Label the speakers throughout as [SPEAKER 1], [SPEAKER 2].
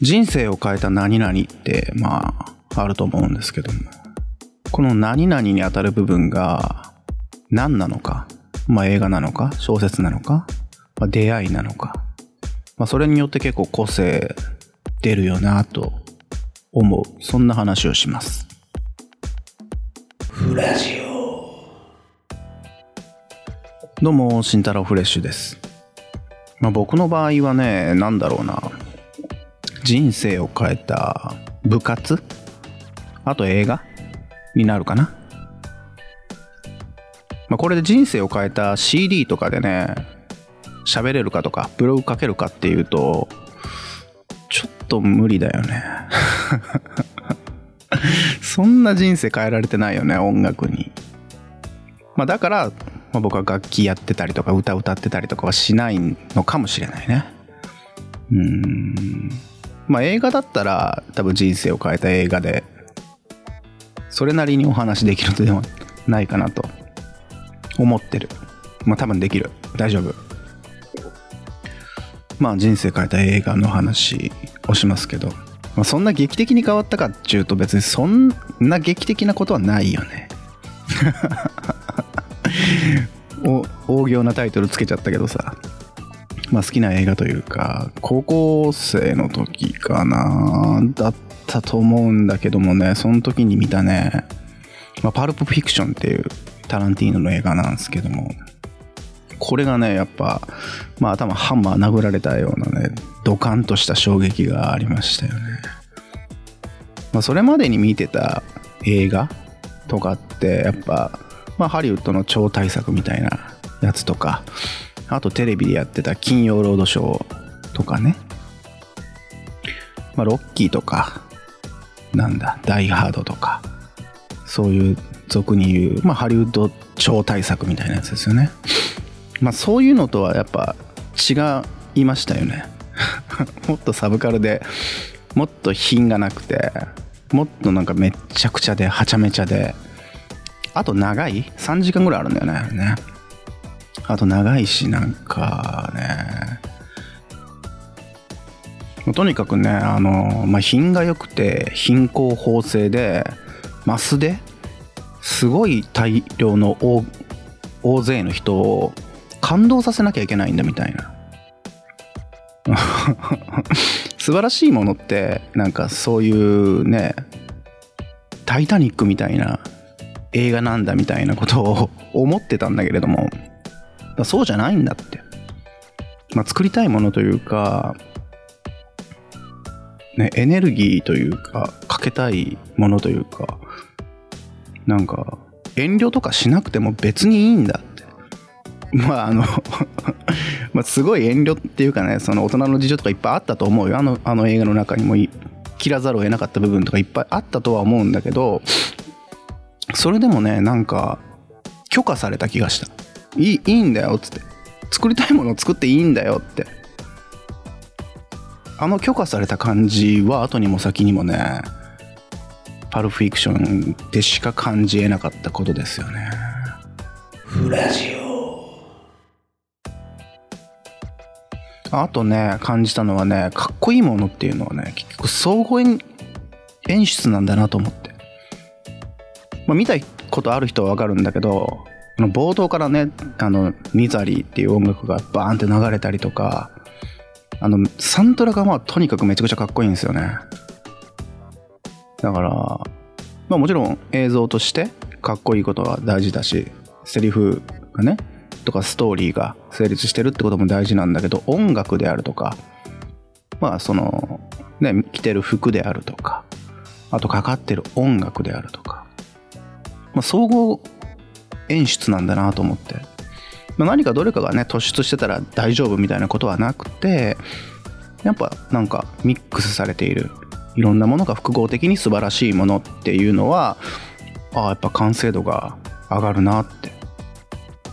[SPEAKER 1] 人生を変えた何々ってまああると思うんですけども。この何々にあたる部分が何なのか、まあ、映画なのか小説なのか、まあ、出会いなのか、まあ、それによって結構個性出るよなと思う。そんな話をします。フラジオ。どうも慎太郎フレッシュです。まあ、僕の場合はね何だろうな人生を変えた部活？あと映画？になるかな？まあ、これで人生を変えた CD とかでね、喋れるかとか、ブログ書けるかっていうと、ちょっと無理だよね。そんな人生変えられてないよね、音楽に。まあ、だから、まあ、僕は楽器やってたりとか歌歌ってたりとかはしないのかもしれないね。うん。まあ映画だったら多分人生を変えた映画でそれなりにお話できるのではないかなと思ってる。まあ多分できる。大丈夫。まあ人生変えた映画の話をしますけど、まあ、そんな劇的に変わったかっていうと別にそんな劇的なことはないよね。お大行なタイトルつけちゃったけどさ。まあ、好きな映画というか高校生の時かなだったと思うんだけどもねその時に見たね、まあ、パルプフィクションっていうタランティーノの映画なんですけどもこれがねやっぱまあ頭ハンマー殴られたようなねドカンとした衝撃がありましたよね、まあ、それまでに見てた映画とかってやっぱ、まあ、ハリウッドの超大作みたいなやつとかあとテレビでやってた金曜ロードショーとかね。まあ、ロッキーとか、なんだ、ダイハードとか、そういう俗に言う、まあ、ハリウッド超大作みたいなやつですよね。まあ、そういうのとはやっぱ違いましたよね。もっとサブカルでもっと品がなくて、もっとなんかめっちゃくちゃで、はちゃめちゃで、あと長い ?3 時間ぐらいあるんだよね、ね。あと長いし、なんかね。とにかくね、あの、まあ、品が良くて、貧困法制で、マスですごい大量の大大勢の人を感動させなきゃいけないんだみたいな。素晴らしいものってなんかそういうね「タイタニック」みたいな映画なんだみたいなことを思ってたんだけれどもそうじゃないんだって。まあ、作りたいものというか、ね、エネルギーというか、かけたいものというか、なんか、遠慮とかしなくても別にいいんだって。まあ、あの ま、すごい遠慮っていうかね、その大人の事情とかいっぱいあったと思うよ。あの、あの映画の中にも切らざるを得なかった部分とかいっぱいあったとは思うんだけど、それでもね、なんか、許可された気がした。いいいいんだよっつって。作りたいものを作っていいんだよって。あの許可された感じは後にも先にもねパルフィクションでしか感じえなかったことですよね。フラジオ。あとね感じたのはねかっこいいものっていうのはね結局総合演出なんだなと思って、まあ、見たことある人はわかるんだけど冒頭からね、あの、ミザリーっていう音楽がバーンって流れたりとか、あの、サントラがまあとにかくめちゃくちゃかっこいいんですよね。だから、まあもちろん映像としてかっこいいことは大事だし、セリフがね、とかストーリーが成立してるってことも大事なんだけど、音楽であるとか、まあその、ね、着てる服であるとか、あとかかってる音楽であるとか、まあ総合演出なんだなと思って、まあ、何かどれかがね突出してたら大丈夫みたいなことはなくてやっぱなんかミックスされている。いろんなものが複合的に素晴らしいものっていうのはああやっぱ完成度が上がるなって。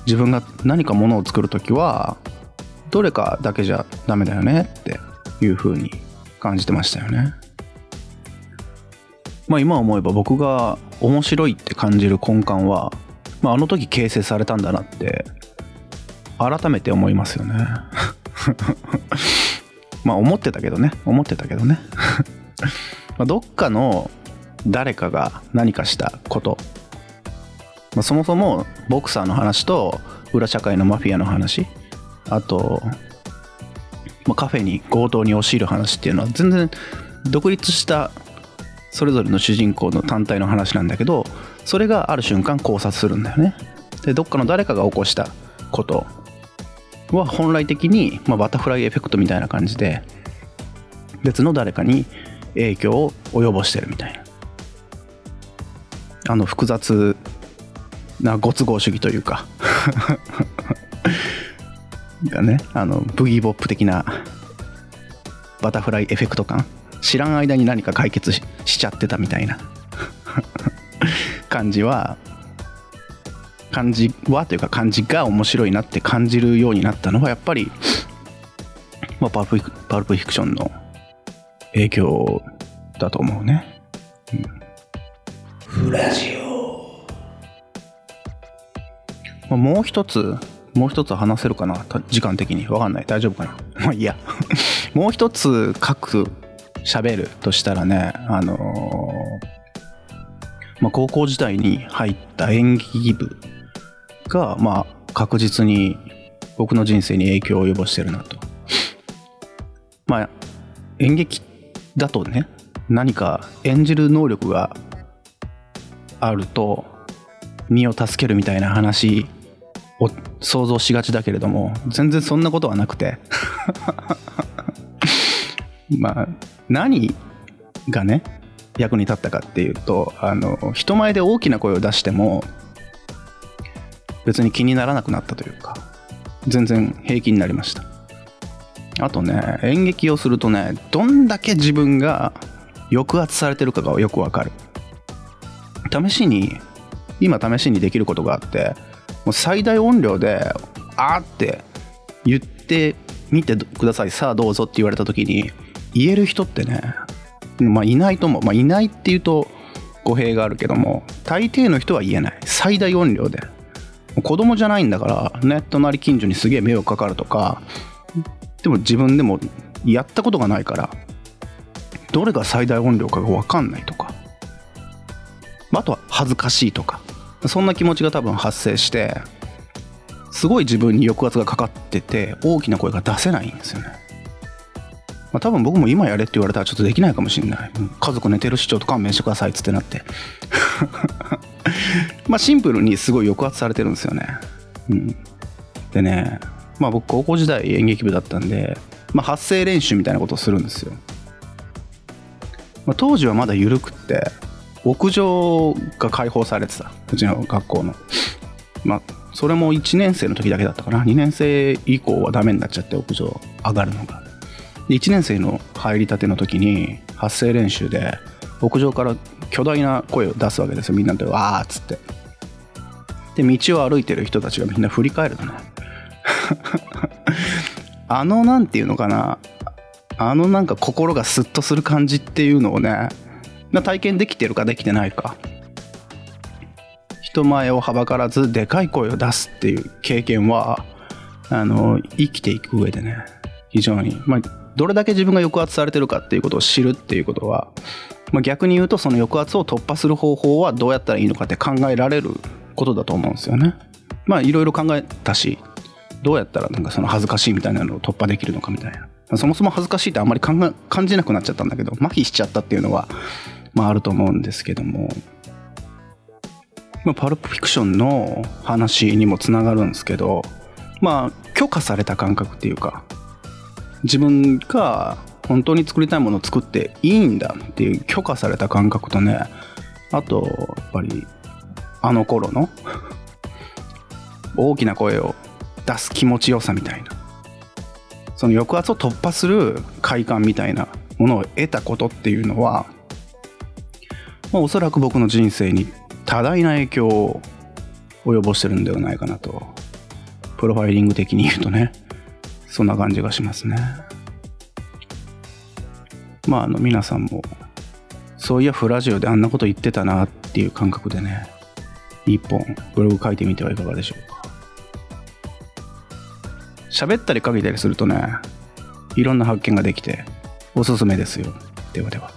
[SPEAKER 1] 自分が何かものを作る時はどれかだけじゃダメだよねっていう風に感じてましたよね。まあ今思えば僕が面白いって感じる根幹はまあ、あの時形成されたんだなって改めて思いますよね。まあ思ってたけどね。思ってたけどね。まどっかの誰かが何かしたこと、まあ、そもそもボクサーの話と裏社会のマフィアの話。あと、まあ、カフェに強盗に押し入る話っていうのは全然独立したそれぞれの主人公の単体の話なんだけどそれがある瞬間考察するんだよね。でどっかの誰かが起こしたことは本来的に、まあ、バタフライエフェクトみたいな感じで別の誰かに影響を及ぼしてるみたいな。あの複雑なご都合主義というか。がねあのブギーボップ的なバタフライエフェクト感。知らん間に何か解決ししちゃってたみたいな。感じは感じはというか感じが面白いなって感じるようになったのはやっぱり、まあ、パルプパルプフィクションの影響だと思うね。
[SPEAKER 2] フラジオ、
[SPEAKER 1] もう一つもう一つ話せるかな時間的に。わかんない。大丈夫かな？まあいいや。もう一つ書く喋るとしたらねあのーまあ、高校時代に入った演劇部がまあ確実に僕の人生に影響を及ぼしてるなと。まあ演劇だとね何か演じる能力があると身を助けるみたいな話を想像しがちだけれども全然そんなことはなくて。まあ何がね役に立ったかっていうとあの人前で大きな声を出しても別に気にならなくなったというか全然平気になりました。あとね演劇をするとねどんだけ自分が抑圧されてるかがよくわかる。試しに今試しにできることがあってもう最大音量で「あ」って言ってみてください。さあどうぞって言われた時に言える人ってねまあいないと思う、まあ、いないっていうと語弊があるけども大抵の人は言えない。最大音量で。子供じゃないんだからね隣近所にすげえ迷惑かかるとかでも自分でもやったことがないからどれが最大音量かが分かんないとか。あとは恥ずかしいとか。そんな気持ちが多分発生してすごい自分に抑圧がかかってて大きな声が出せないんですよね、まあ、多分僕も今やれって言われたらちょっとできないかもしれない。家族寝てるしちょっと勘弁してくださいっつってなって。まあシンプルにすごい抑圧されてるんですよね、うん、でねまあ僕高校時代演劇部だったんで、まあ、発声練習みたいなことをするんですよ、まあ、当時はまだ緩くって屋上が開放されてた。うちの学校の。まあそれも1年生の時だけだったかな。2年生以降はダメになっちゃって屋上上がるのが。で1年生の入りたての時に発声練習で屋上から巨大な声を出すわけですよ。みんなでわーっつって。で道を歩いてる人たちがみんな振り返るのね。あのなんていうのかな。あのなんか心がスッとする感じっていうのをね体験できてるかできてないか。人前をはばからずでかい声を出すっていう経験はあの生きていく上でね非常に、まあ、どれだけ自分が抑圧されてるかっていうことを知るっていうことは、まあ、逆に言うとその抑圧を突破する方法はどうやったらいいのかって考えられることだと思うんですよね。まあいろいろ考えたしどうやったらなんかその恥ずかしいみたいなのを突破できるのかみたいなそもそも恥ずかしいってあんまり考え感じなくなっちゃったんだけど麻痺しちゃったっていうのはまああると思うんですけども、まあ、パルプフィクションの話にもつながるんですけどまあ許可された感覚っていうか自分が本当に作りたいものを作っていいんだっていう許可された感覚とねあとやっぱりあの頃の大きな声を出す気持ちよさみたいなその抑圧を突破する快感みたいなものを得たことっていうのは、まあ、おそらく僕の人生に多大な影響を及ぼしてるんではないかなとプロファイリング的に言うとね。そんな感じがしますね。まああの皆さんもそういやフラジオであんなこと言ってたなっていう感覚でね一本ブログ書いてみてはいかがでしょうか。喋ったり書けたりするとねいろんな発見ができておすすめですよ。ではでは。